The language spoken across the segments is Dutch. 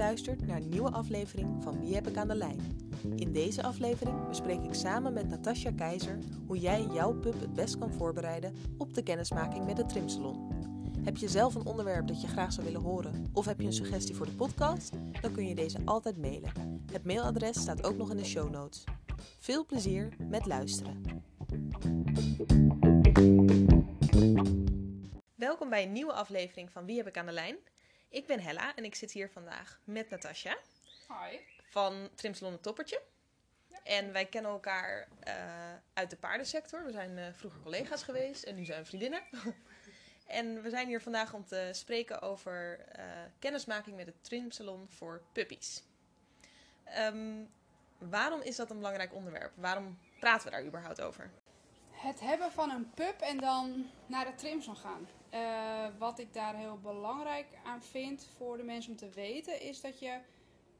luistert naar een nieuwe aflevering van Wie heb ik aan de lijn? In deze aflevering bespreek ik samen met Natasja Keizer hoe jij jouw pup het best kan voorbereiden op de kennismaking met het trimsalon. Heb je zelf een onderwerp dat je graag zou willen horen of heb je een suggestie voor de podcast? Dan kun je deze altijd mailen. Het mailadres staat ook nog in de show notes. Veel plezier met luisteren. Welkom bij een nieuwe aflevering van Wie heb ik aan de lijn? Ik ben Hella en ik zit hier vandaag met Natasja Hi. van Trimsalon het Toppertje. En wij kennen elkaar eh, uit de paardensector. We zijn eh, vroeger collega's geweest en nu zijn we vriendinnen. en we zijn hier vandaag om te spreken over eh, kennismaking met het trimsalon voor puppies. Ehm, waarom is dat een belangrijk onderwerp? Waarom praten we daar überhaupt over? Het hebben van een pup en dan naar de trimsalon gaan. Eh, wat ik daar heel belangrijk aan vind voor de mensen om te weten, is dat je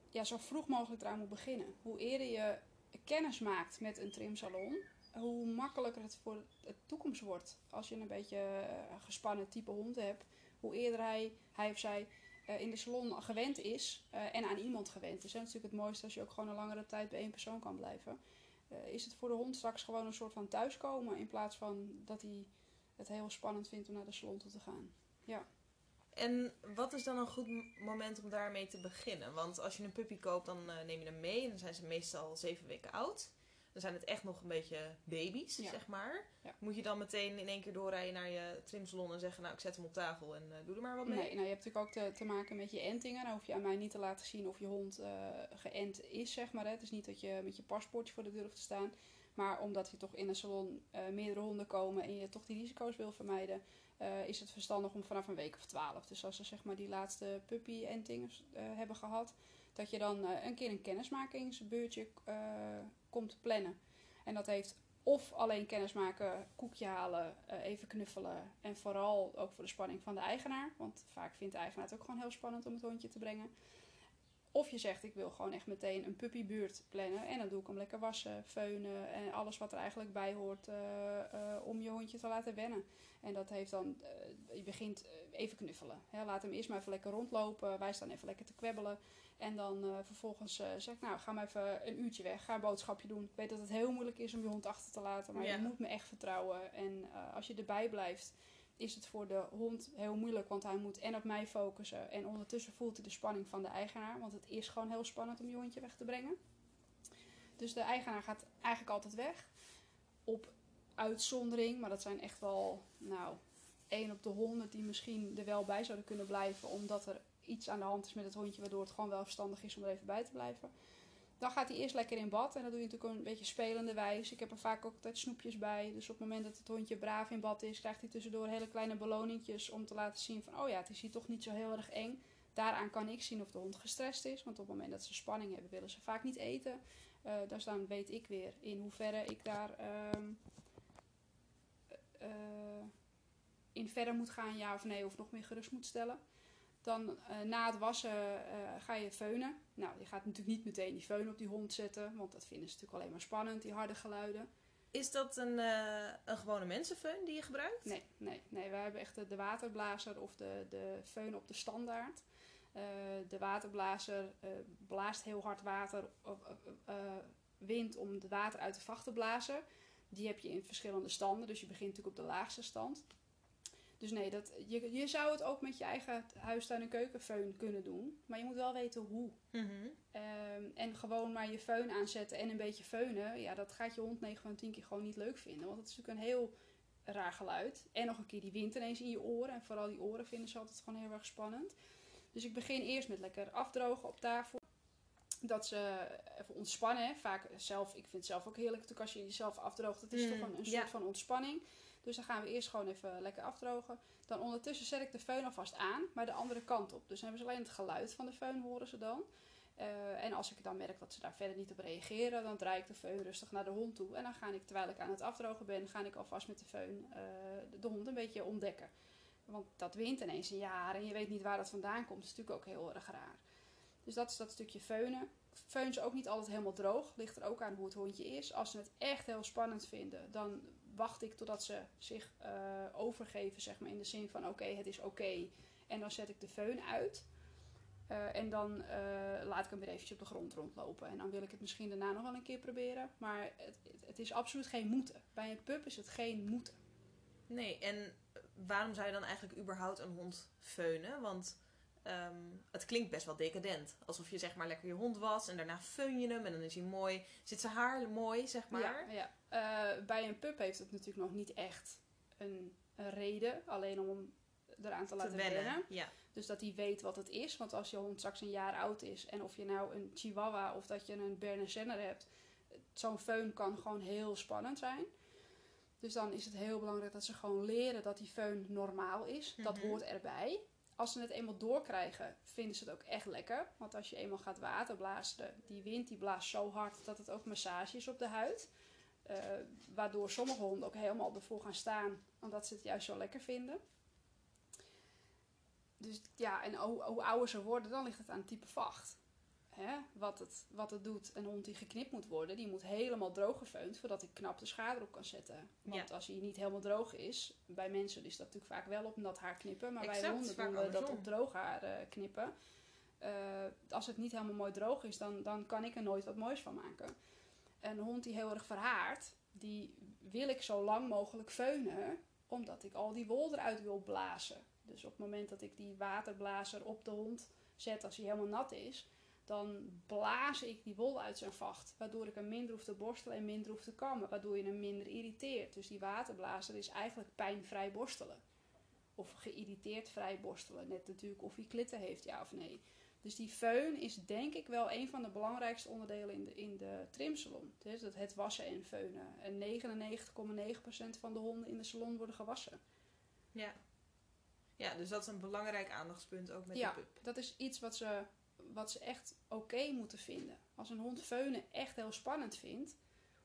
ja, zo vroeg mogelijk eraan moet beginnen. Hoe eerder je kennis maakt met een trimsalon, hoe makkelijker het voor de toekomst wordt. Als je een beetje eh, gespannen type hond hebt, hoe eerder hij, hij of zij eh, in de salon gewend is en aan iemand gewend is. Dat is natuurlijk het mooiste als je ook gewoon een langere tijd bij één persoon kan blijven. Eh, is het voor de hond straks gewoon een soort van thuiskomen in plaats van dat hij het heel spannend vindt om naar de salon toe te gaan. Ja. En wat is dan een goed moment om daarmee te beginnen? Want als je een puppy koopt, dan eh, neem je hem mee. En dan zijn ze meestal zeven weken oud. Dan zijn het echt nog een beetje baby's, Ja. zeg maar. Ja. Moet je dan meteen in één keer doorrijden naar je trimsalon en zeggen... nou, ik zet hem op tafel en eh, doe er maar wat mee? Nee, nou, je hebt natuurlijk ook te, te maken met je entingen. Dan hoef je aan mij niet te laten zien of je hond eh, geënt is, zeg maar. Hè. Het is niet dat je met je paspoortje voor de deur hoeft te staan. Maar omdat je toch in een salon eh, meerdere honden komen en je toch die risico's wil vermijden, is het verstandig om vanaf een week of twaalf, dus als ze zeg maar die laatste puppy-entingen eh, hebben gehad, dat je dan een keer een kennismakingsbeurtje komt plannen. En dat heeft of alleen kennismaken, koekje halen, eh, even knuffelen. En vooral ook voor de spanning van de eigenaar. Want vaak vindt de eigenaar het ook gewoon heel spannend om het hondje te brengen. Of je zegt, ik wil gewoon echt meteen een puppybuurt plannen. En dan doe ik hem lekker wassen, feunen en alles wat er eigenlijk bij hoort eh, eh, om je hondje te laten wennen. En dat heeft dan, eh, je begint even knuffelen. Hè? Laat hem eerst maar even lekker rondlopen. Wij staan even lekker te kwebbelen. En dan vervolgens zeg ik, nou ga maar even een uurtje weg. Ga een boodschapje doen. Ik weet dat het heel moeilijk is om je hond achter te laten. Maar Ja. je moet me echt vertrouwen. En als je erbij blijft, is het voor de hond heel moeilijk. Want hij moet en op mij focussen. En ondertussen voelt hij de spanning van de eigenaar. Want het is gewoon heel spannend om je hondje weg te brengen. Dus de eigenaar gaat eigenlijk altijd weg. Op uitzondering. Maar dat zijn echt wel, nou, 1 op de 100 die misschien er wel bij zouden kunnen blijven. Omdat er iets aan de hand is met het hondje. Waardoor het gewoon wel verstandig is om er even bij te blijven. Dan gaat hij eerst lekker in bad. En dat doe je natuurlijk een beetje spelende wijs. Ik heb er vaak ook altijd snoepjes bij. Dus op het moment dat het hondje braaf in bad is, krijgt hij tussendoor hele kleine beloningjes om te laten zien van, oh ja, het is hier toch niet zo heel erg eng. Daaraan kan ik zien of de hond gestrest is. Want op het moment dat ze spanning hebben, willen ze vaak niet eten. Eh, dus dan weet ik weer in hoeverre ik daar ehm, eh, in verder moet gaan, ja of nee, of nog meer gerust moet stellen. Dan eh, na het wassen eh, ga je feunen. Nou, je gaat natuurlijk niet meteen die feun op die hond zetten, want dat vinden ze natuurlijk alleen maar spannend, die harde geluiden. Is dat een, eh, een gewone mensenfeun die je gebruikt? Nee, nee, nee. Wij hebben echt de, de waterblazer of de, de feun op de standaard. De waterblazer blaast heel hard water, wind om het water uit de vacht te blazen. Die heb je in verschillende standen, dus je begint natuurlijk op de laagste stand. Dus nee, dat, je, je zou het ook met je eigen huistuin- en keukenfeun kunnen doen. Maar je moet wel weten hoe. Mhm. Ehm, en gewoon maar je föhn aanzetten en een beetje feunen. Ja, dat gaat je hond 9 van 10 keer gewoon niet leuk vinden. Want het is natuurlijk een heel raar geluid. En nog een keer die wind ineens in je oren. En vooral die oren vinden ze altijd gewoon heel erg spannend. Dus ik begin eerst met lekker afdrogen op tafel. Dat ze even ontspannen. Vaak zelf, ik vind het zelf ook heerlijk natuurlijk als je jezelf afdroogt. Het is Mm, toch een, een ja. soort van ontspanning. Dus dan gaan we eerst gewoon even lekker afdrogen. Dan ondertussen zet ik de föhn alvast aan, maar de andere kant op. Dus dan hebben ze alleen het geluid van de föhn horen ze dan. Eh, en als ik dan merk dat ze daar verder niet op reageren, dan draai ik de föhn rustig naar de hond toe. En dan ga ik, terwijl ik aan het afdrogen ben, ga ik alvast met de föhn eh, de, hond een beetje ontdekken. Want dat wint ineens een jaar en je weet niet waar dat vandaan komt. Dat is natuurlijk ook heel erg raar. Dus dat is dat stukje feunen. Föhn is ook niet altijd helemaal droog. Ligt er ook aan hoe het hondje is. Als ze het echt heel spannend vinden, dan wacht ik totdat ze zich eh, overgeven, zeg maar, in de zin van oké, het is oké. En dan zet ik de föhn uit. Eh, en dan eh, laat ik hem weer eventjes op de grond rondlopen. En dan wil ik het misschien daarna nog wel een keer proberen. Maar het, het is absoluut geen moeten. Bij een pup is het geen moeten. Nee, en waarom zou je dan eigenlijk überhaupt een hond feunen? Want ehm, het klinkt best wel decadent. Alsof je zeg maar lekker je hond was en daarna feun je hem en dan is hij mooi. Zit zijn haar mooi, zeg maar. Ja, ja. Eh, bij een pup heeft het natuurlijk nog niet echt een, een reden. Alleen om hem eraan te laten wennen. wennen. Ja. Dus dat hij weet wat het is. Want als je hond straks een jaar oud is en of je nou een chihuahua of dat je een Berner hebt, zo'n föhn kan gewoon heel spannend zijn. Dus dan is het heel belangrijk dat ze gewoon leren dat die föhn normaal is. Dat Mhm. hoort erbij. Als ze het eenmaal doorkrijgen, vinden ze het ook echt lekker. Want als je eenmaal gaat waterblazen, die wind die blaast zo hard dat het ook massage is op de huid. Eh, waardoor sommige honden ook helemaal ervoor gaan staan, omdat ze het juist zo lekker vinden. Dus ja, en hoe, hoe ouder ze worden, dan ligt het aan het type vacht. Hè? Wat, het, wat het doet. Een hond die geknipt moet worden, die moet helemaal droog gefeund voordat ik knap de schaar op kan zetten. Want Ja. als hij niet helemaal droog is, bij mensen is dat natuurlijk vaak wel op nat haar knippen, maar bij honden doen we dat op droog haar eh, knippen. Eh, als het niet helemaal mooi droog is, dan, dan kan ik er nooit wat moois van maken. Een hond die heel erg verhaart, die wil ik zo lang mogelijk feunen, omdat ik al die wol eruit wil blazen. Dus op het moment dat ik die waterblazer op de hond zet als hij helemaal nat is, dan blaas ik die wol uit zijn vacht. Waardoor ik hem minder hoef te borstelen en minder hoef te kammen. Waardoor je hem minder irriteert. Dus die waterblazer is eigenlijk pijnvrij borstelen. Of geïrriteerd vrij borstelen. Net natuurlijk of hij klitten heeft, ja of nee. Dus die föhn is denk ik wel een van de belangrijkste onderdelen in de, in de trimsalon. Dus dat het wassen en feunen. En 99,9% van de honden in de salon worden gewassen. Ja. ja, dus dat is een belangrijk aandachtspunt ook met Ja. de pup. Dat is iets wat ze, wat ze echt oké moeten vinden. Als een hond feunen echt heel spannend vindt,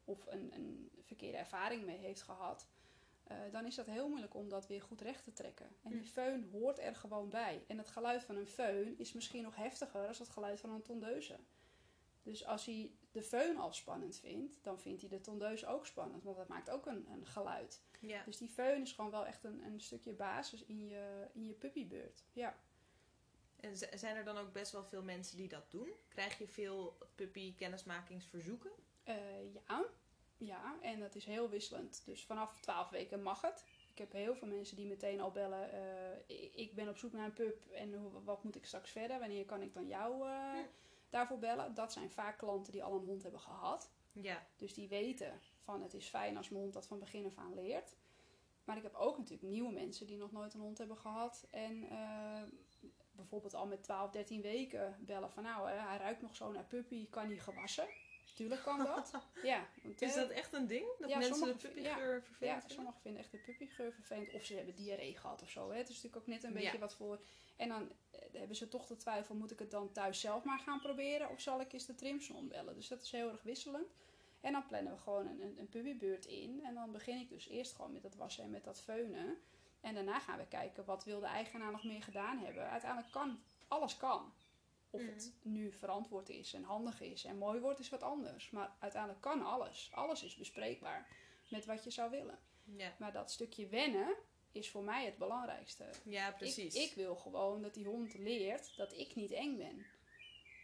of een, een verkeerde ervaring mee heeft gehad, eh, dan is dat heel moeilijk om dat weer goed recht te trekken. En die föhn hoort er gewoon bij. En het geluid van een föhn is misschien nog heftiger dan het geluid van een tondeuze. Dus als hij de föhn al spannend vindt, dan vindt hij de tondeus ook spannend, want dat maakt ook een, een geluid. Ja. Dus die föhn is gewoon wel echt een, een stukje basis in je, in je puppybeurt. Ja. En zijn er dan ook best wel veel mensen die dat doen? Krijg je veel puppy kennismakingsverzoeken? Eh, ja. Ja, en dat is heel wisselend. Dus vanaf 12 weken mag het. Ik heb heel veel mensen die meteen al bellen. eh, ik- ben op zoek naar een pup en hoe- wat moet ik straks verder? Wanneer kan ik dan jou eh, daarvoor bellen? Dat zijn vaak klanten die al een hond hebben gehad. Ja. Dus die weten van het is fijn als mijn hond dat van begin af aan leert. Maar ik heb ook natuurlijk nieuwe mensen die nog nooit een hond hebben gehad. En eh, bijvoorbeeld al met 12, 13 weken bellen van nou, hij ruikt nog zo naar puppy, kan hij gewassen? Tuurlijk kan dat. ja, want, Is eh, dat echt een ding? Dat Ja, mensen de puppygeur ja, vervelend ja, vinden? sommigen vinden echt de puppygeur vervelend. Of ze hebben diarree gehad of zo. Hè. Het is natuurlijk ook net een Ja. beetje wat voor... En dan eh, hebben ze toch de twijfel, moet ik het dan thuis zelf maar gaan proberen? Of zal ik eens de trimsalon bellen? Dus dat is heel erg wisselend. En dan plannen we gewoon een, een, een puppybeurt in. En dan begin ik dus eerst gewoon met dat wassen en met dat feunen. En daarna gaan we kijken, wat wil de eigenaar nog meer gedaan hebben? Uiteindelijk kan, alles kan. Of het nu verantwoord is en handig is en mooi wordt, is wat anders. Maar uiteindelijk kan alles. Alles is bespreekbaar met wat je zou willen. Ja. Maar dat stukje wennen is voor mij het belangrijkste. ja, Ik, precies. ik wil gewoon dat die hond leert dat ik niet eng ben.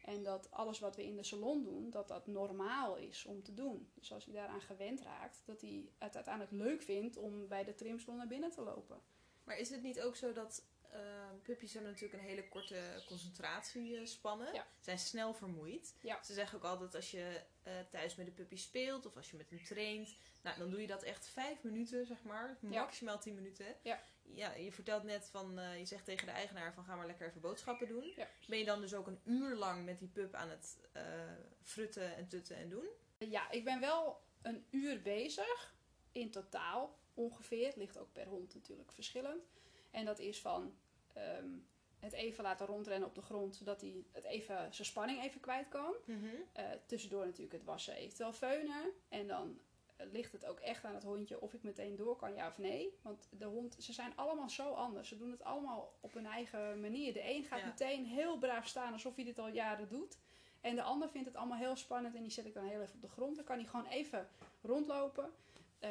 En dat alles wat we in de salon doen, dat dat normaal is om te doen. Dus als hij daaraan gewend raakt, dat hij het uiteindelijk leuk vindt om bij de trimsalon naar binnen te lopen. Maar is het niet ook zo dat eh, puppies hebben natuurlijk een hele korte concentratiespannen. Ja. Zijn snel vermoeid. Ja. Ze zeggen ook altijd als je eh, thuis met de puppy speelt of als je met hem traint, nou, dan doe je dat echt vijf minuten, zeg maar. Maximaal tien minuten. Ja. ja je vertelt net van, eh, je zegt tegen de eigenaar van ga maar lekker even boodschappen doen. Ben je dan dus ook een uur lang met die pup aan het eh, frutten en tutten en doen? Ja, ik ben wel een uur bezig in totaal ongeveer. Het ligt ook per hond natuurlijk verschillend. En dat is van ehm, het even laten rondrennen op de grond, zodat hij het even, zijn spanning even kwijt kan. Eh, tussendoor natuurlijk het wassen, eventueel feunen. En dan eh, ligt het ook echt aan het hondje of ik meteen door kan, ja of nee. Want de hond, ze zijn allemaal zo anders. Ze doen het allemaal op hun eigen manier. De een gaat Ja. meteen heel braaf staan alsof hij dit al jaren doet. En de ander vindt het allemaal heel spannend en die zet ik dan heel even op de grond. Dan kan hij gewoon even rondlopen. Eh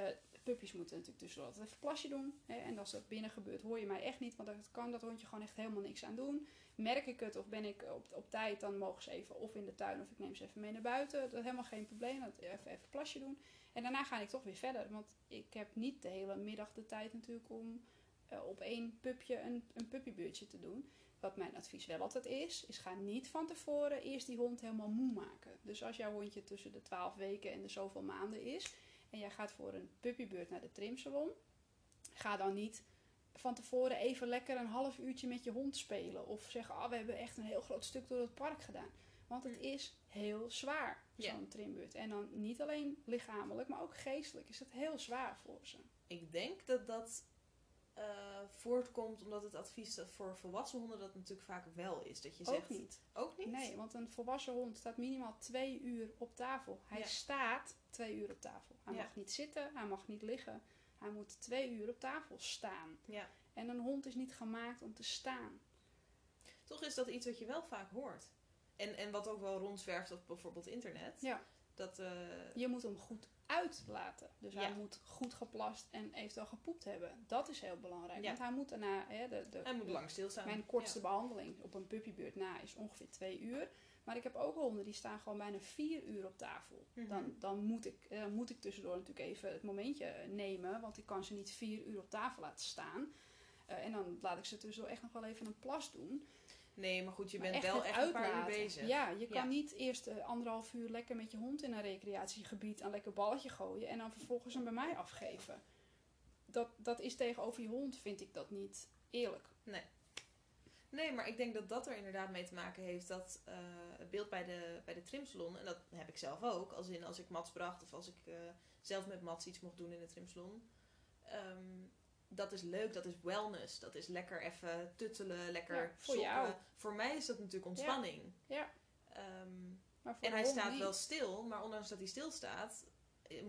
puppies moeten natuurlijk tussendoor altijd even plasje doen. Hè? En als dat binnen gebeurt, hoor je mij echt niet. Want dan kan dat hondje gewoon echt helemaal niks aan doen. Merk ik het of ben ik op, op tijd, dan mogen ze even of in de tuin of ik neem ze even mee naar buiten. Dat is helemaal geen probleem. Dat even, even plasje doen. En daarna ga ik toch weer verder. Want ik heb niet de hele middag de tijd natuurlijk om eh, op één pupje een, een puppybeurtje te doen. Wat mijn advies wel altijd is, is ga niet van tevoren eerst die hond helemaal moe maken. Dus als jouw hondje tussen de 12 weken en de zoveel maanden is en jij gaat voor een puppybeurt naar de trimsalon, ga dan niet van tevoren even lekker een half uurtje met je hond spelen. Of zeggen, ah, we hebben echt een heel groot stuk door het park gedaan. Want het is heel zwaar, zo'n trimbeurt. En dan niet alleen lichamelijk, maar ook geestelijk is het heel zwaar voor ze. Ik denk dat dat eh, voortkomt omdat het advies dat voor volwassen honden dat natuurlijk vaak wel is. Dat je zegt, Ook niet. Ook niet? Nee, want een volwassen hond staat minimaal twee uur op tafel. Hij Ja. staat twee uur op tafel. Hij Ja. mag niet zitten, hij mag niet liggen. Hij moet twee uur op tafel staan. Ja. En een hond is niet gemaakt om te staan. Toch is dat iets wat je wel vaak hoort. En, en wat ook wel rondzwerft op bijvoorbeeld internet. Ja. Dat, eh, Je moet hem goed uitlaten. Dus hij moet goed geplast en eventueel gepoept hebben. Dat is heel belangrijk. Ja. Want hij moet daarna... Hè, de, de, hij moet lang stilstaan. Mijn kortste behandeling op een puppybeurt na is ongeveer twee uur. Maar ik heb ook honden die staan gewoon bijna vier uur op tafel. Mhm. Dan, dan, moet ik, dan moet ik tussendoor natuurlijk even het momentje nemen. Want ik kan ze niet vier uur op tafel laten staan. Eh, en dan laat ik ze tussendoor echt nog wel even een plas doen. Nee, maar goed, je Maar bent wel echt een paar uur bezig. Ja, je kan Ja. niet eerst eh, anderhalf uur lekker met je hond in een recreatiegebied een lekker balletje gooien. En dan vervolgens hem bij mij afgeven. Dat, dat is tegenover je hond, vind ik dat niet eerlijk. Nee, maar ik denk dat dat er inderdaad mee te maken heeft dat eh, het beeld bij de, bij de trimsalon, en dat heb ik zelf ook, als in als ik Mats bracht of als ik eh, zelf met Mats iets mocht doen in de trimsalon. ehm, dat is leuk, dat is wellness, dat is lekker even tuttelen, lekker Ja, voor jou. Voor mij is dat natuurlijk ontspanning. Ja. Ehm, Maar voor en hij staat niet. wel stil, maar ondanks dat hij stilstaat, eh,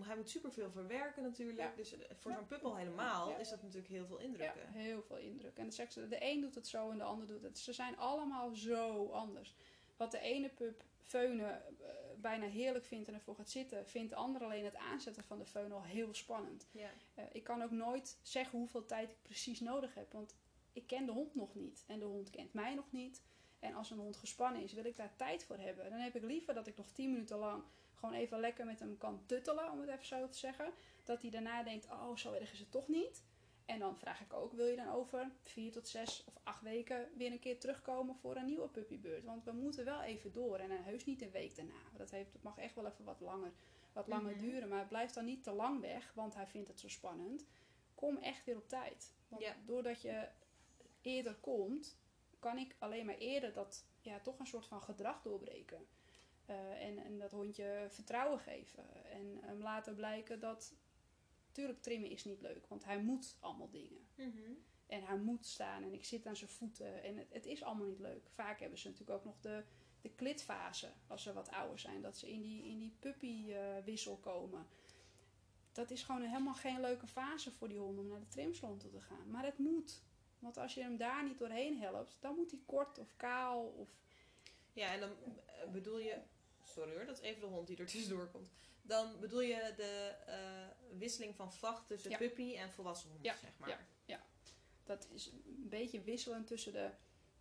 hij moet superveel verwerken natuurlijk. Ja. Dus eh, voor Ja. zo'n puppel helemaal Ja. is dat natuurlijk heel veel Ja, indrukken. heel veel indruk. En zegt ze, de een doet het zo en de ander doet het. Ze zijn allemaal zo anders. Wat de ene pup feunen eh, bijna heerlijk vindt en ervoor gaat zitten, vindt de ander alleen het aanzetten van de feun al heel spannend. Ja. Eh, ik kan ook nooit zeggen hoeveel tijd ik precies nodig heb, want ik ken de hond nog niet en de hond kent mij nog niet. En als een hond gespannen is, wil ik daar tijd voor hebben. Dan heb ik liever dat ik nog 10 minuten lang gewoon even lekker met hem kan tuttelen, om het even zo te zeggen. Dat hij daarna denkt, oh, zo erg is het toch niet. En dan vraag ik ook, wil je dan over vier tot zes of acht weken weer een keer terugkomen voor een nieuwe puppybeurt? Want we moeten wel even door en eh, heus niet een week daarna. Dat, heeft, dat mag echt wel even wat langer, wat langer Mhm. duren, maar het blijft dan niet te lang weg, want hij vindt het zo spannend. Kom echt weer op tijd. Want Ja. doordat je eerder komt, kan ik alleen maar eerder dat ja, toch een soort van gedrag doorbreken. Eh, en, en dat hondje vertrouwen geven. En hem laten blijken dat. Tuurlijk, trimmen is niet leuk, want hij moet allemaal dingen. Mhm. En hij moet staan en ik zit aan zijn voeten. En het, het is allemaal niet leuk. Vaak hebben ze natuurlijk ook nog de, de klitfase als ze wat ouder zijn. Dat ze in die, in die puppywissel komen. Dat is gewoon helemaal geen leuke fase voor die hond om naar de trimsalon toe te gaan. Maar het moet. Want als je hem daar niet doorheen helpt, dan moet hij kort of kaal of Ja, en dan eh, bedoel je... Sorry hoor, dat is even de hond die er tussendoor komt. Dan bedoel je de eh, wisseling van vacht tussen Ja. puppy en volwassen hond, Ja, zeg maar. ja. Dat is een beetje wisselend tussen de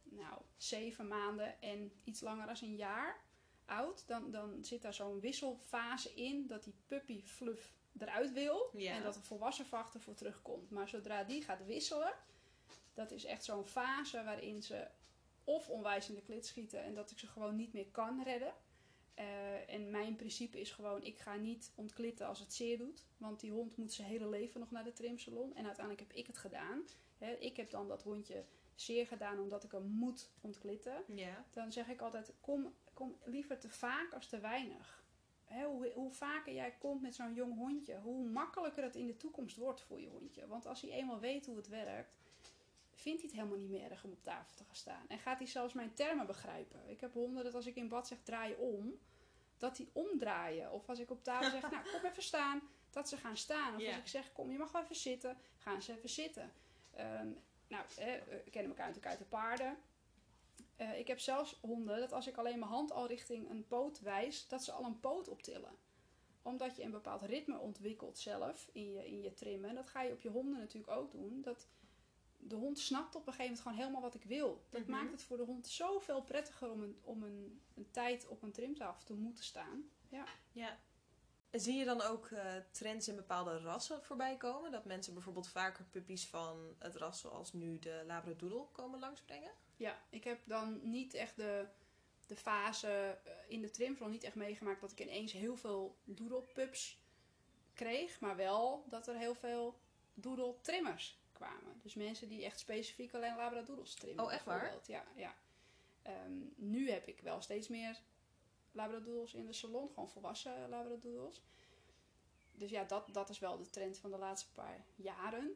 nou, zeven maanden en iets langer dan een jaar oud. Dan, dan zit daar zo'n wisselfase in dat die puppy fluff eruit wil. Ja. En dat de volwassen vacht ervoor terugkomt. Maar zodra die gaat wisselen, dat is echt zo'n fase waarin ze of onwijs in de klit schieten en dat ik ze gewoon niet meer kan redden. Eh, en mijn principe is gewoon, ik ga niet ontklitten als het zeer doet. Want die hond moet zijn hele leven nog naar de trimsalon. En uiteindelijk heb ik het gedaan. Hè, ik heb dan dat hondje zeer gedaan omdat ik hem moet ontklitten. Dan zeg ik altijd, kom, kom liever te vaak als te weinig. Hè, hoe, hoe vaker jij komt met zo'n jong hondje, hoe makkelijker het in de toekomst wordt voor je hondje. Want als hij eenmaal weet hoe het werkt, vindt hij het helemaal niet meer erg om op tafel te gaan staan. En gaat hij zelfs mijn termen begrijpen. Ik heb honden dat als ik in bad zeg draai om, dat die omdraaien. Of als ik op tafel zeg, nou kom even staan, dat ze gaan staan. Of als ik zeg, kom je mag wel even zitten, gaan ze even zitten. Ehm, nou, hè, we kennen elkaar natuurlijk uit de paarden. Eh, ik heb zelfs honden dat als ik alleen mijn hand al richting een poot wijs, dat ze al een poot optillen. Omdat je een bepaald ritme ontwikkelt zelf in je, in je trimmen. En dat ga je op je honden natuurlijk ook doen. Dat de hond snapt op een gegeven moment gewoon helemaal wat ik wil. Dat Mhm. maakt het voor de hond zoveel prettiger om, een, om een, een tijd op een trimtafel te moeten staan. Ja. Ja. Zie je dan ook eh, trends in bepaalde rassen voorbij komen? Dat mensen bijvoorbeeld vaker puppies van het ras zoals nu de Labradoodle komen langsbrengen? Ja, ik heb dan niet echt de, de fase eh, in de trim vooral niet echt meegemaakt dat ik ineens heel veel doedelpups kreeg. Maar wel dat er heel veel doedeltrimmers kwamen. Dus mensen die echt specifiek alleen labradoodles trimmen. Oh, echt waar? Ja, ja. Ehm, nu heb ik wel steeds meer labradoodles in de salon. Gewoon volwassen labradoodles. Dus ja, dat, dat is wel de trend van de laatste paar jaren.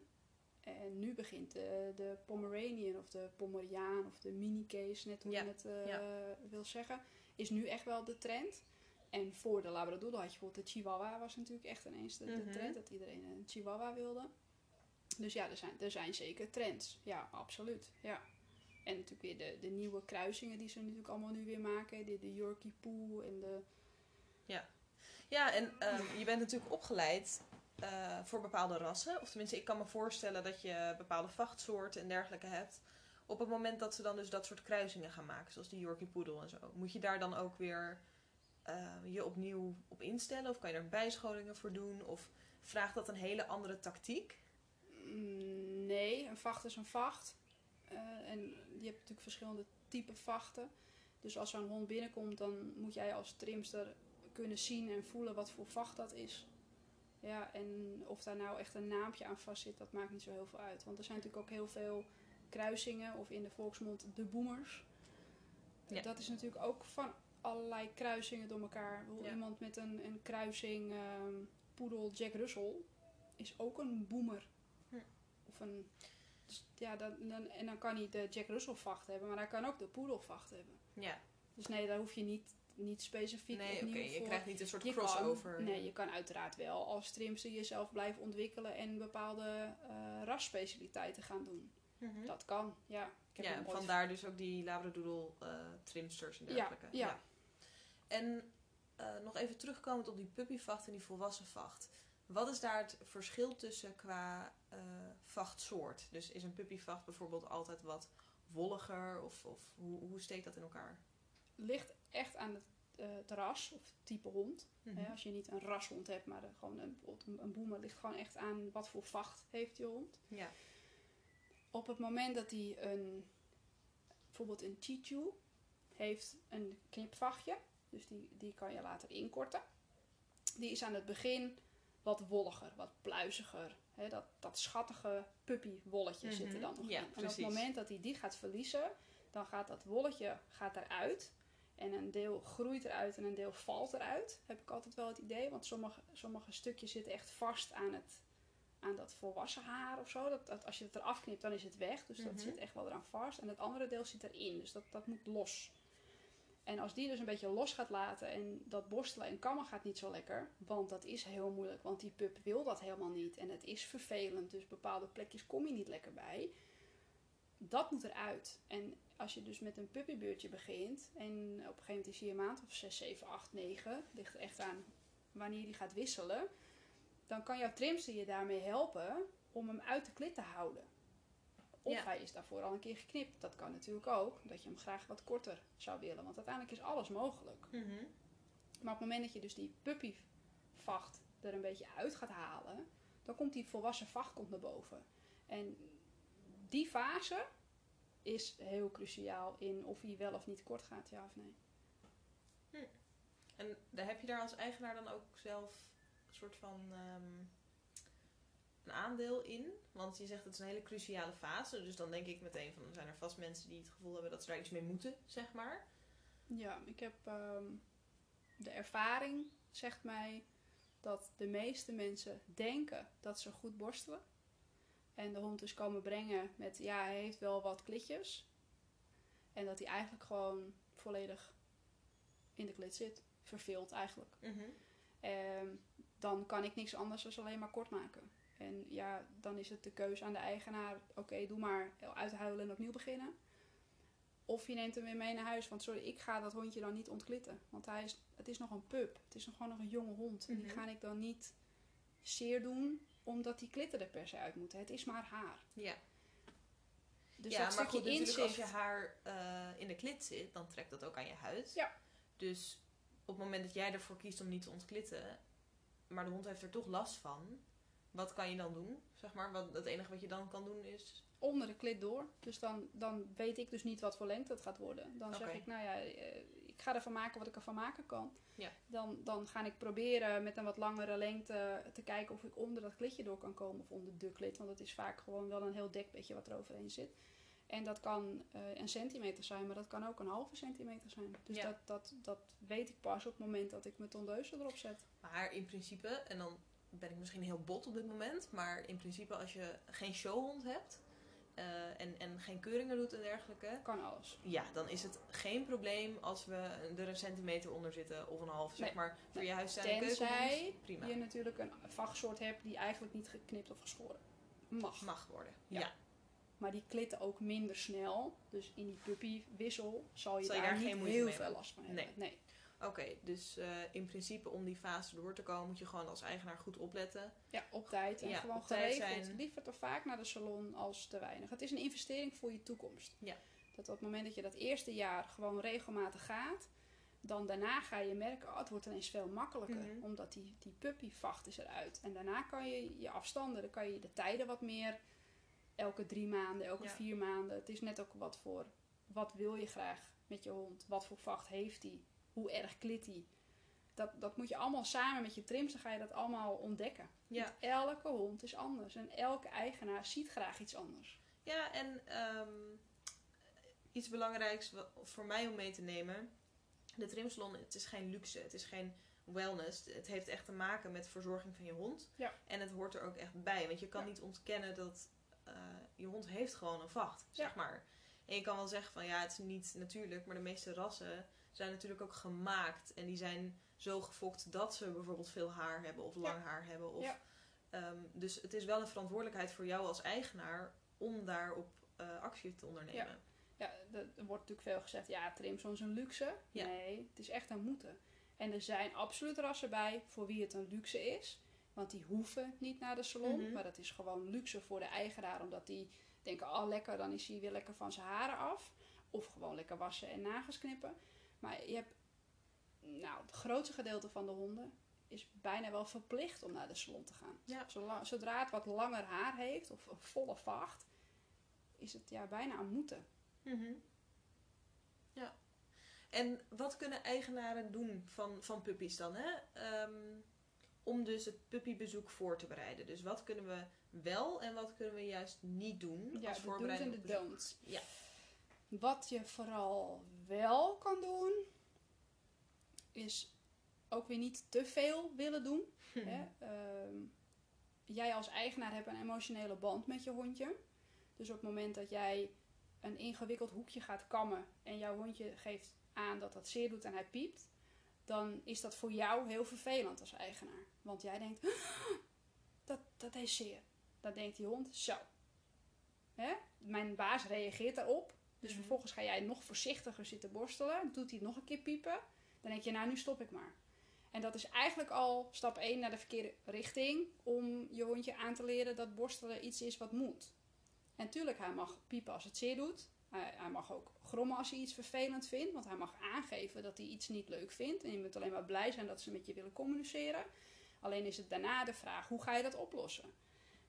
En nu begint de, de Pomeranian of de Pomeriaan of de mini-case, net hoe Ja, je het eh, ja. wil zeggen, is nu echt wel de trend. En voor de Labradoodle had je bijvoorbeeld de Chihuahua, was natuurlijk echt ineens de, de Mhm. trend, dat iedereen een Chihuahua wilde. Dus ja, er zijn, er zijn zeker trends. Ja, absoluut. Ja. En natuurlijk weer de, de nieuwe kruisingen die ze natuurlijk allemaal nu weer maken. De, de Yorkie en de... Ja, en ehm, je bent natuurlijk opgeleid eh, voor bepaalde rassen. Of tenminste, ik kan me voorstellen dat je bepaalde vachtsoorten en dergelijke hebt. Op het moment dat ze dan dus dat soort kruisingen gaan maken, zoals die Yorkie Poodle en zo. Moet je daar dan ook weer eh, je opnieuw op instellen? Of kan je daar bijscholingen voor doen? Of vraagt dat een hele andere tactiek? Mm, Nee, een vacht is een vacht. Eh, en je hebt natuurlijk verschillende typen vachten. Dus als zo'n hond binnenkomt, dan moet jij als trimster kunnen zien en voelen wat voor vacht dat is. Ja, en of daar nou echt een naampje aan vast zit, dat maakt niet zo heel veel uit. Want er zijn natuurlijk ook heel veel kruisingen, of in de volksmond de boemers. Ja. Dat is natuurlijk ook van allerlei kruisingen door elkaar. Ja. Iemand met een, een kruising ehm poedel Jack Russell is ook een boemer. Of een... Dus ja, dan, dan, en dan kan hij de Jack Russell vacht hebben, maar hij kan ook de poedelvacht hebben. Ja, Dus nee, daar hoef je niet, niet specifiek nee, opnieuw Je voor... krijgt niet een soort Je crossover. Kan, nee, je kan uiteraard wel als trimster jezelf blijven ontwikkelen en bepaalde eh rasspecialiteiten gaan doen. Mhm. Dat kan, ja. Ik heb Ja, vandaar dus ook die Labradoodle eh trimsters en Ja, dergelijke. ja. En eh, nog even terugkomend op die puppyvacht en die volwassen vacht. Wat is daar het verschil tussen qua eh, vachtsoort? Dus is een puppyvacht bijvoorbeeld altijd wat wolliger? Of, of hoe, hoe steekt dat in elkaar? ligt echt aan het, eh, het ras of type hond. Mhm. Als je niet een rashond hebt, maar gewoon een, een, boemer ligt gewoon echt aan wat voor vacht heeft je hond. Ja. Op het moment dat hij een, bijvoorbeeld een chichu heeft een knipvachtje, dus die, die kan je later inkorten. Die is aan het begin wat wolliger, wat pluiziger. Hè, dat, dat schattige puppywolletje zit er Mhm, dan nog ja, in. En op precies. het moment dat hij die gaat verliezen, dan gaat dat wolletje gaat eruit. En een deel groeit eruit en een deel valt eruit. Heb ik altijd wel het idee. Want sommige, sommige stukjes zitten echt vast aan, het, aan dat volwassen haar of zo. Dat, dat, als je het eraf knipt, dan is het weg. Dus Mhm. dat zit echt wel eraan vast. En het andere deel zit erin. Dus dat, dat moet los. En als die dus een beetje los gaat laten en dat borstelen en kammen gaat niet zo lekker. Want dat is heel moeilijk. Want die pup wil dat helemaal niet. En het is vervelend. Dus bepaalde plekjes kom je niet lekker bij. Dat moet eruit. En als je dus met een puppybeurtje begint. En op een gegeven moment is hij een maand of 6, 7, 8, 9. Ligt er echt aan wanneer die gaat wisselen. Dan kan jouw trimster je daarmee helpen om hem uit de klit te houden. Of Ja. hij is daarvoor al een keer geknipt. Dat kan natuurlijk ook. Dat je hem graag wat korter zou willen. Want uiteindelijk is alles mogelijk. Mhm. Maar op het moment dat je dus die puppyvacht er een beetje uit gaat halen, dan komt die volwassen vacht komt naar boven. En die fase is heel cruciaal in of hij wel of niet kort gaat, ja of nee. En daar heb je daar als eigenaar dan ook zelf een soort van ehm, een aandeel in? Want je zegt het is een hele cruciale fase. Dus dan denk ik meteen van, zijn er vast mensen die het gevoel hebben dat ze daar iets mee moeten, zeg maar. Ja, ik heb ehm, de ervaring zegt mij dat de meeste mensen denken dat ze goed borstelen. En de hond dus komen brengen met ja, hij heeft wel wat klitjes. En dat hij eigenlijk gewoon volledig in de klit zit. Verveeld eigenlijk. Ehm, dan kan ik niks anders dan alleen maar kort maken. En ja, dan is het de keuze aan de eigenaar. Oké, doe maar uithuilen en opnieuw beginnen. Of je neemt hem weer mee naar huis. Want sorry, ik ga dat hondje dan niet ontklitten. Want hij is, het is nog een pup. Het is nog gewoon nog een jonge hond. En die Mhm. ga ik dan niet zeer doen omdat die klitten er per se uit moeten. Het is maar haar. Ja, Dus ja dat maar goed, natuurlijk als inzicht. je haar eh, in de klit zit, dan trekt dat ook aan je huid. Ja. Dus op het moment dat jij ervoor kiest om niet te ontklitten, maar de hond heeft er toch last van, wat kan je dan doen? Zeg maar, wat, het enige wat je dan kan doen is... onder de klit door. Dus dan, dan weet ik dus niet wat voor lengte het gaat worden. Dan zeg ik, nou ja, eh, ik ga ervan maken wat ik ervan maken kan. Ja. Dan, dan ga ik proberen met een wat langere lengte te kijken of ik onder dat klitje door kan komen. Of onder de klit, want het is vaak gewoon wel een heel dekbedje wat er overheen zit. En dat kan eh, een centimeter zijn, maar dat kan ook een halve centimeter zijn. Dus Ja. dat, dat, dat weet ik pas op het moment dat ik mijn tondeuze erop zet. Maar in principe, en dan ben ik misschien heel bot op dit moment, maar in principe als je geen showhond hebt eh, en, en geen keuringen doet en dergelijke, Kan alles. ja, dan is het geen probleem als we er een centimeter onder zitten of een half, zeg Nee. maar, voor Nee. je huisstijl en Tenzij keukenhond. Prima. je natuurlijk een vachtsoort hebt die eigenlijk niet geknipt of geschoren mag. Mag worden. Ja. ja. Maar die klitten ook minder snel. Dus in die puppywissel zal je, Zal je daar, niet heel veel last van hebben. Nee. Oké, dus eh, in principe om die fase door te komen moet je gewoon als eigenaar goed opletten. Ja, op tijd en Ja, gewoon geregeld. zijn. Liever te vaak naar de salon als te weinig. Het is een investering voor je toekomst. Ja. Dat op het moment dat je dat eerste jaar gewoon regelmatig gaat, dan daarna ga je merken, oh, het wordt ineens veel makkelijker. Mhm. Omdat die, die puppyvacht is eruit. En daarna kan je je afstanden, dan kan je de tijden wat meer, elke drie maanden, elke Ja. vier maanden. Het is net ook wat voor, wat wil je graag met je hond? Wat voor vacht heeft hij? Hoe erg klit hij? Dat, dat moet je allemaal samen met je trims, dan ga je dat allemaal ontdekken. Ja. Want elke hond is anders en elke eigenaar ziet graag iets anders. Ja, en ehm, iets belangrijks voor mij om mee te nemen. De trimsalon, het is geen luxe. Het is geen wellness. Het heeft echt te maken met verzorging van je hond. Ja. En het hoort er ook echt bij. Want je kan Ja. niet ontkennen dat eh, je hond heeft gewoon een vacht, zeg maar. En je kan wel zeggen van ja, het is niet natuurlijk. Maar de meeste rassen zijn natuurlijk ook gemaakt. En die zijn zo gefokt dat ze bijvoorbeeld veel haar hebben of lang haar hebben. Of, Ja. ehm, dus het is wel een verantwoordelijkheid voor jou als eigenaar om daarop eh actie te ondernemen. Ja, er er wordt natuurlijk veel gezegd, ja, trimson is een luxe. Nee, het is echt een moeten. En er zijn absoluut rassen bij voor wie het een luxe is. Want die hoeven niet naar de salon. Mhm. Maar dat is gewoon luxe voor de eigenaar. Omdat die denken, oh lekker, dan is hij weer lekker van zijn haren af. Of gewoon lekker wassen en nagels knippen. Maar je hebt, nou, het grootste gedeelte van de honden is bijna wel verplicht om naar de salon te gaan. Ja. Zodra het wat langer haar heeft of een volle vacht, is het ja, bijna een moeten. Mhm. Ja. En wat kunnen eigenaren doen van, van puppies dan? Hè? Ehm, om dus het puppybezoek voor te bereiden. Dus wat kunnen we wel en wat kunnen we juist niet doen Ja, als de do's voorbereiding en de don'ts. Ja. Wat je vooral wel kan doen, is ook weer niet te veel willen doen. Hè? Ehm, jij als eigenaar hebt een emotionele band met je hondje. Dus op het moment dat jij een ingewikkeld hoekje gaat kammen en jouw hondje geeft aan dat dat zeer doet en hij piept, dan is dat voor jou heel vervelend als eigenaar. Want jij denkt, "Ah, dat, dat is zeer. Dan denkt die hond, zo. Hè? Mijn baas reageert daarop. Dus Mhm. vervolgens ga jij nog voorzichtiger zitten borstelen. Doet hij nog een keer piepen. Dan denk je, nou nu stop ik maar. En dat is eigenlijk al stap 1 naar de verkeerde richting. Om je hondje aan te leren dat borstelen iets is wat moet. En tuurlijk, hij mag piepen als het zeer doet. Hij, hij mag ook grommen als hij iets vervelend vindt. Want hij mag aangeven dat hij iets niet leuk vindt. En je moet alleen maar blij zijn dat ze met je willen communiceren. Alleen is het daarna de vraag, hoe ga je dat oplossen?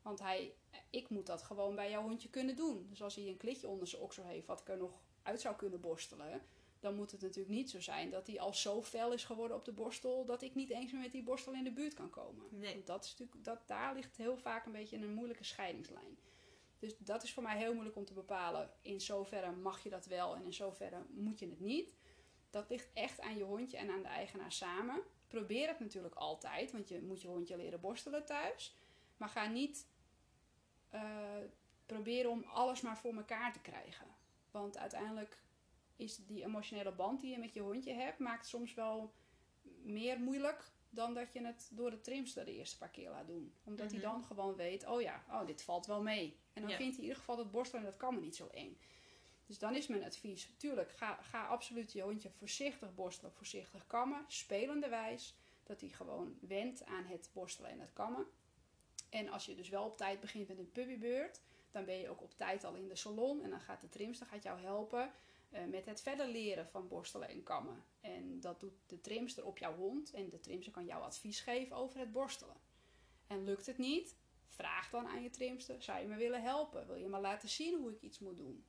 Want hij, ik moet dat gewoon bij jouw hondje kunnen doen. Dus als hij een klitje onder zijn oksel heeft wat ik er nog uit zou kunnen borstelen... dan moet het natuurlijk niet zo zijn dat hij al zo fel is geworden op de borstel... dat ik niet eens meer met die borstel in de buurt kan komen. Nee. Want dat is natuurlijk, dat, daar ligt heel vaak een beetje een moeilijke scheidingslijn. Dus dat is voor mij heel moeilijk om te bepalen. In zoverre mag je dat wel en in zoverre moet je het niet. Dat ligt echt aan je hondje en aan de eigenaar samen. Probeer het natuurlijk altijd, want je moet je hondje leren borstelen thuis. Maar ga niet proberen om alles maar voor elkaar te krijgen. Want uiteindelijk is die emotionele band die je met je hondje hebt, maakt soms wel meer moeilijk dan dat je het door de trimster de eerste paar keer laat doen. Omdat hij Mhm. dan gewoon weet, oh ja, oh, dit valt wel mee. En dan Ja. vindt hij in ieder geval dat borstelen, dat kan me niet zo eng. Dus dan is mijn advies, tuurlijk, ga, ga absoluut je hondje voorzichtig borstelen, voorzichtig kammen, spelende wijs, dat hij gewoon went aan het borstelen en het kammen. En als je dus wel op tijd begint met een puppybeurt, dan ben je ook op tijd al in de salon en dan gaat de trimster gaat jou helpen eh, met het verder leren van borstelen en kammen. En dat doet de trimster op jouw hond en de trimster kan jou advies geven over het borstelen. En lukt het niet, vraag dan aan je trimster, zou je me willen helpen? Wil je me laten zien hoe ik iets moet doen?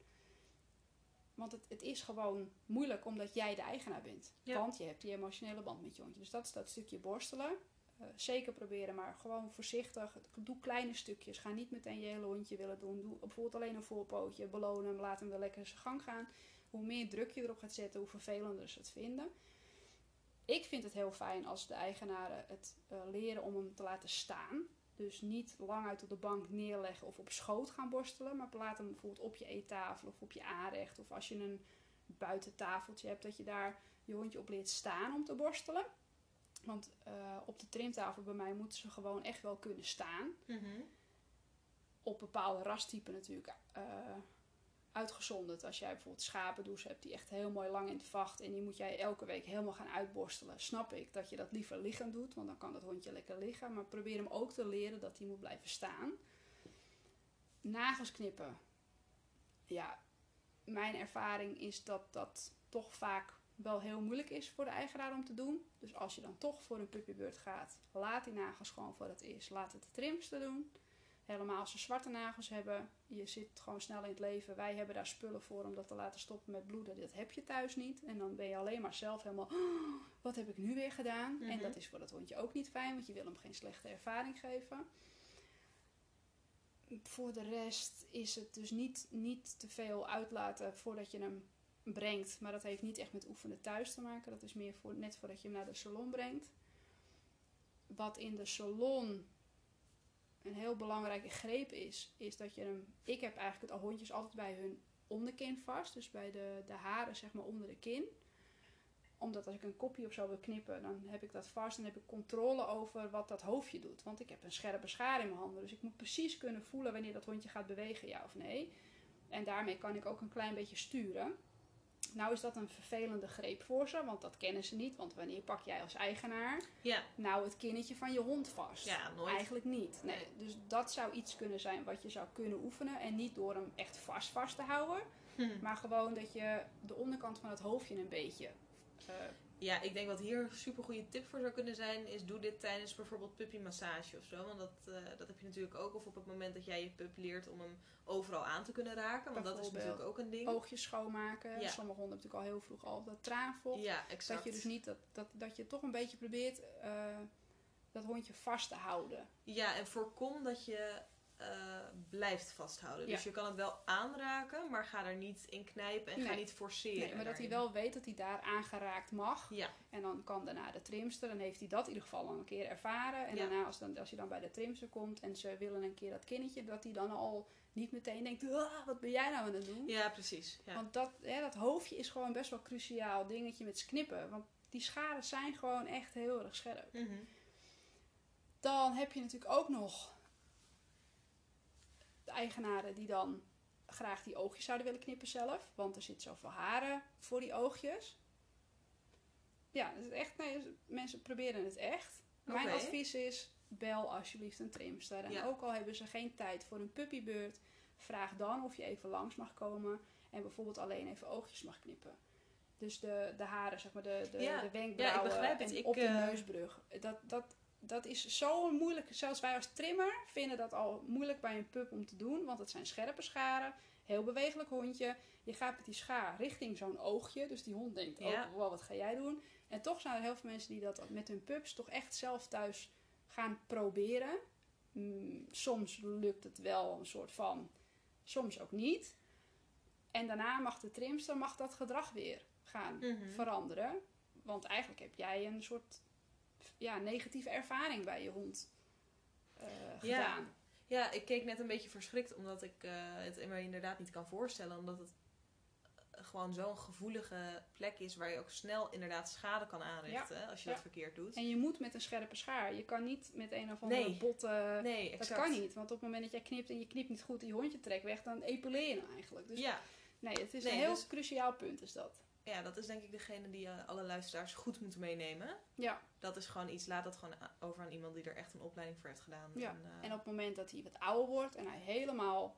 Want het, het is gewoon moeilijk omdat jij de eigenaar bent. Ja. Want je hebt die emotionele band met je hondje. Dus dat is dat stukje borstelen. Eh, zeker proberen, maar gewoon voorzichtig. Doe kleine stukjes. Ga niet meteen je hele hondje willen doen. Doe bijvoorbeeld alleen een voorpootje. Beloon hem, laat hem wel lekker zijn gang gaan. Hoe meer druk je erop gaat zetten, hoe vervelender ze het vinden. Ik vind het heel fijn als de eigenaren het eh, leren om hem te laten staan. Dus niet lang uit op de bank neerleggen of op schoot gaan borstelen. Maar laat hem bijvoorbeeld op je eettafel of op je aanrecht. Of als je een buitentafeltje hebt, dat je daar je hondje op leert staan om te borstelen. Want eh, op de trimtafel bij mij moeten ze gewoon echt wel kunnen staan. Op bepaalde rastypen natuurlijk eh, uitgezonderd. Als jij bijvoorbeeld schapendoes hebt die echt heel mooi lang in het vacht. En die moet jij elke week helemaal gaan uitborstelen. Snap ik dat je dat liever liggend doet. Want dan kan dat hondje lekker liggen. Maar probeer hem ook te leren dat hij moet blijven staan. Nagels knippen. Ja, mijn ervaring is dat dat toch vaak wel heel moeilijk is voor de eigenaar om te doen. Dus als je dan toch voor een puppybeurt gaat, laat die nagels gewoon voor het is. Laat het de trimster doen. Helemaal als ze zwarte nagels hebben. Je zit gewoon snel in het leven. Wij hebben daar spullen voor om dat te laten stoppen met bloeden. Dat heb je thuis niet. En dan ben je alleen maar zelf helemaal... "Oh, wat heb ik nu weer gedaan? En Mhm. dat is voor dat hondje ook niet fijn. Want je wil hem geen slechte ervaring geven. Voor de rest is het dus niet, niet te veel uitlaten voordat je hem brengt. Maar dat heeft niet echt met oefenen thuis te maken. Dat is meer voor, net voordat je hem naar de salon brengt. Wat in de salon een heel belangrijke greep is, is dat je hem. Ik heb eigenlijk het hondjes altijd bij hun onderkin vast. Dus bij de, de haren, zeg maar onder de kin. Omdat als ik een kopje of zo wil knippen, dan heb ik dat vast en heb ik controle over wat dat hoofdje doet. Want ik heb een scherpe schaar in mijn handen. Dus ik moet precies kunnen voelen wanneer dat hondje gaat bewegen, ja of nee. En daarmee kan ik ook een klein beetje sturen. Nou is dat een vervelende greep voor ze, want dat kennen ze niet. Want wanneer pak jij als eigenaar Ja, nou het kinnetje van je hond vast? ja, nooit. Eigenlijk niet. Nee. Nee. Dus dat zou iets kunnen zijn wat je zou kunnen oefenen. En niet door hem echt vast vast te houden. Hm. Maar gewoon dat je de onderkant van het hoofdje een beetje... eh, Ja, ik denk wat hier een super goede tip voor zou kunnen zijn, is doe dit tijdens bijvoorbeeld puppymassage of zo. Want dat, eh, dat heb je natuurlijk ook. Of op het moment dat jij je pup leert om hem overal aan te kunnen raken. Want dat is natuurlijk ook een ding. oogjes schoonmaken. Ja. Sommige honden hebben natuurlijk al heel vroeg al dat traanvocht. Ja, exact. dat je dus niet dat, dat, dat je toch een beetje probeert eh, dat hondje vast te houden. Ja, en voorkom dat je eh, blijft vasthouden. Dus je kan het wel aanraken, maar ga er niet in knijpen en ga niet forceren. Nee, maar dat hij wel weet dat hij daar aangeraakt mag. Ja, En dan kan daarna de trimster, dan heeft hij dat in ieder geval al een keer ervaren. En Ja. daarna, als, dan, als hij dan bij de trimster komt en ze willen een keer dat kinnetje, dat hij dan al niet meteen denkt: "Ah, wat ben jij nou aan het doen? ja precies. Ja. Want dat, hè, dat hoofdje is gewoon best wel cruciaal dingetje met knippen. Want die scharen zijn gewoon echt heel erg scherp. Mhm. Dan heb je natuurlijk ook nog de eigenaren die dan graag die oogjes zouden willen knippen zelf. Want er zit zoveel haren voor die oogjes. Ja, het is echt, nee, mensen proberen het echt. Mijn advies is, bel alsjeblieft een trimster. En Ja. ook al hebben ze geen tijd voor een puppybeurt, vraag dan of je even langs mag komen. En bijvoorbeeld alleen even oogjes mag knippen. Dus de, de haren, zeg maar, de, de, Ja. de wenkbrauwen Ja, ik begrijp het. en Ik, op de eh, neusbrug. Dat, dat, dat is zo moeilijk. Zelfs wij als trimmer vinden dat al moeilijk bij een pup om te doen. Want het zijn scherpe scharen. Heel bewegelijk hondje. Je gaat met die schaar richting zo'n oogje. Dus die hond denkt, Ja. oh, wow, wat ga jij doen? En toch zijn er heel veel mensen die dat met hun pups toch echt zelf thuis gaan proberen. Mm, soms lukt het wel een soort van, soms ook niet. En daarna mag de trimster mag dat gedrag weer gaan Mhm. veranderen. Want eigenlijk heb jij een soort ja, negatieve ervaring bij je hond eh, Ja. gedaan. Ja, ik keek net een beetje verschrikt omdat ik eh, het me inderdaad niet kan voorstellen. Omdat het eh, gewoon zo'n gevoelige plek is waar je ook snel inderdaad schade kan aanrichten als je Ja. dat verkeerd doet. En je moet met een scherpe schaar. Je kan niet met een of andere Nee. botte... nee, Dat kan niet. Want op het moment dat jij knipt en je knipt niet goed en je hondje trekt weg, dan epileer je hem eigenlijk. Dus Ja, Nee, het is Nee, een heel dus- cruciaal punt is dat. Ja, dat is denk ik degene die eh, alle luisteraars goed moeten meenemen. Ja, Dat is gewoon iets, laat dat gewoon over aan iemand die er echt een opleiding voor heeft gedaan. Ja, En, eh, en op het moment dat hij wat ouder wordt en hij helemaal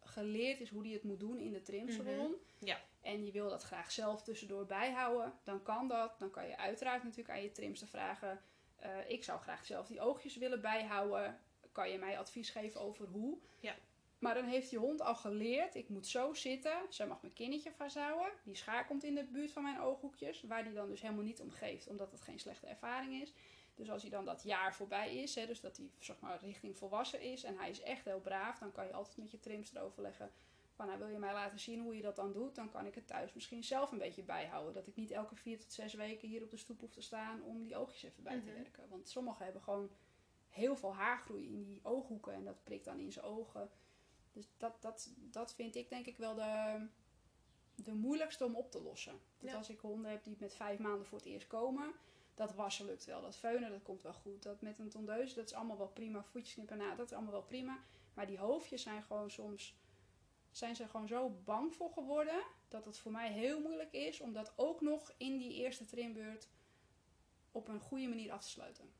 geleerd is hoe hij het moet doen in de trimsalon. Mhm. Ja. En je wil dat graag zelf tussendoor bijhouden, dan kan dat. Dan kan je uiteraard natuurlijk aan je trimster vragen. eh, ik zou graag zelf die oogjes willen bijhouden. Kan je mij advies geven over hoe? Ja. Maar dan heeft je hond al geleerd, ik moet zo zitten. Zij mag mijn kinnetje vasthouden. Die schaar komt in de buurt van mijn ooghoekjes. Waar die dan dus helemaal niet om geeft, omdat het geen slechte ervaring is. Dus als hij dan dat jaar voorbij is, hè, dus dat hij zeg maar, richting volwassen is en hij is echt heel braaf, dan kan je altijd met je trimster overleggen van nou, wil je mij laten zien hoe je dat dan doet, dan kan ik het thuis misschien zelf een beetje bijhouden. Dat ik niet elke vier tot zes weken hier op de stoep hoef te staan om die oogjes even bij te Mhm. werken. Want sommigen hebben gewoon heel veel haargroei in die ooghoeken en dat prikt dan in zijn ogen. Dus dat, dat, dat vind ik denk ik wel de, de moeilijkste om op te lossen. Dat Ja. als ik honden heb die met vijf maanden voor het eerst komen, dat wassen lukt wel. Dat veunen, dat komt wel goed. Dat met een tondeus, dat is allemaal wel prima. Voetjes knippen na, dat is allemaal wel prima. Maar die hoofdjes zijn gewoon soms... Zijn ze gewoon zo bang voor geworden... dat het voor mij heel moeilijk is... om dat ook nog in die eerste trimbeurt... op een goede manier af te sluiten.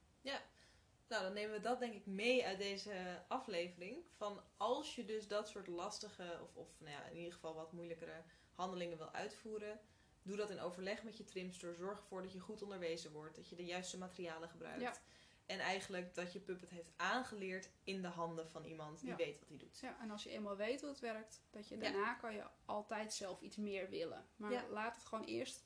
Nou, dan nemen we dat denk ik mee uit deze aflevering. Van als je dus dat soort lastige, of, of nou ja, in ieder geval wat moeilijkere handelingen wil uitvoeren, doe dat in overleg met je trimster. Zorg ervoor dat je goed onderwezen wordt, dat je de juiste materialen gebruikt. Ja. En eigenlijk dat je pup het heeft aangeleerd in de handen van iemand die Ja. weet wat hij doet. Ja, en als je eenmaal weet hoe het werkt... dat je Ja. daarna kan je altijd zelf iets meer willen. Maar Ja. laat het gewoon eerst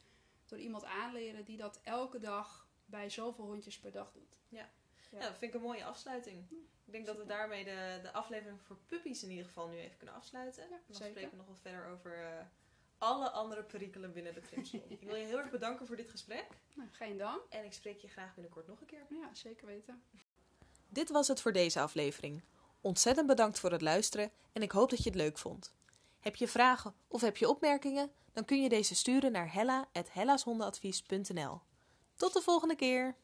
door iemand aanleren... die dat elke dag bij zoveel hondjes per dag doet. Ja. Ja, dat vind ik een mooie afsluiting. Ik denk dat we daarmee de, de aflevering voor puppies in ieder geval nu even kunnen afsluiten. Ja, dan zeker. spreken we nog wat verder over eh, alle andere perikelen binnen de trimsalon. ik wil je heel erg bedanken voor dit gesprek. Nou, geen dank. En ik spreek je graag binnenkort nog een keer. Ja, zeker weten. Dit was het voor deze aflevering. Ontzettend bedankt voor het luisteren en ik hoop dat je het leuk vond. Heb je vragen of heb je opmerkingen? Dan kun je deze sturen naar hella.hellashondenadvies.nl. Tot de volgende keer!